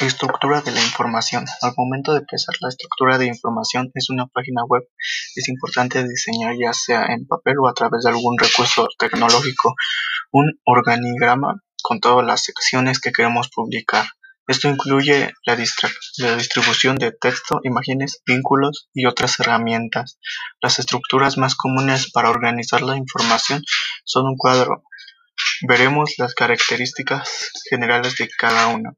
Estructura de la información. Al momento de empezar la estructura de información es una página web. Es importante diseñar ya sea en papel o a través de algún recurso tecnológico un organigrama con todas las secciones que queremos publicar. Esto incluye la, la distribución de texto, imágenes, vínculos y otras herramientas. Las estructuras más comunes para organizar la información son un cuadro. Veremos las características generales de cada una.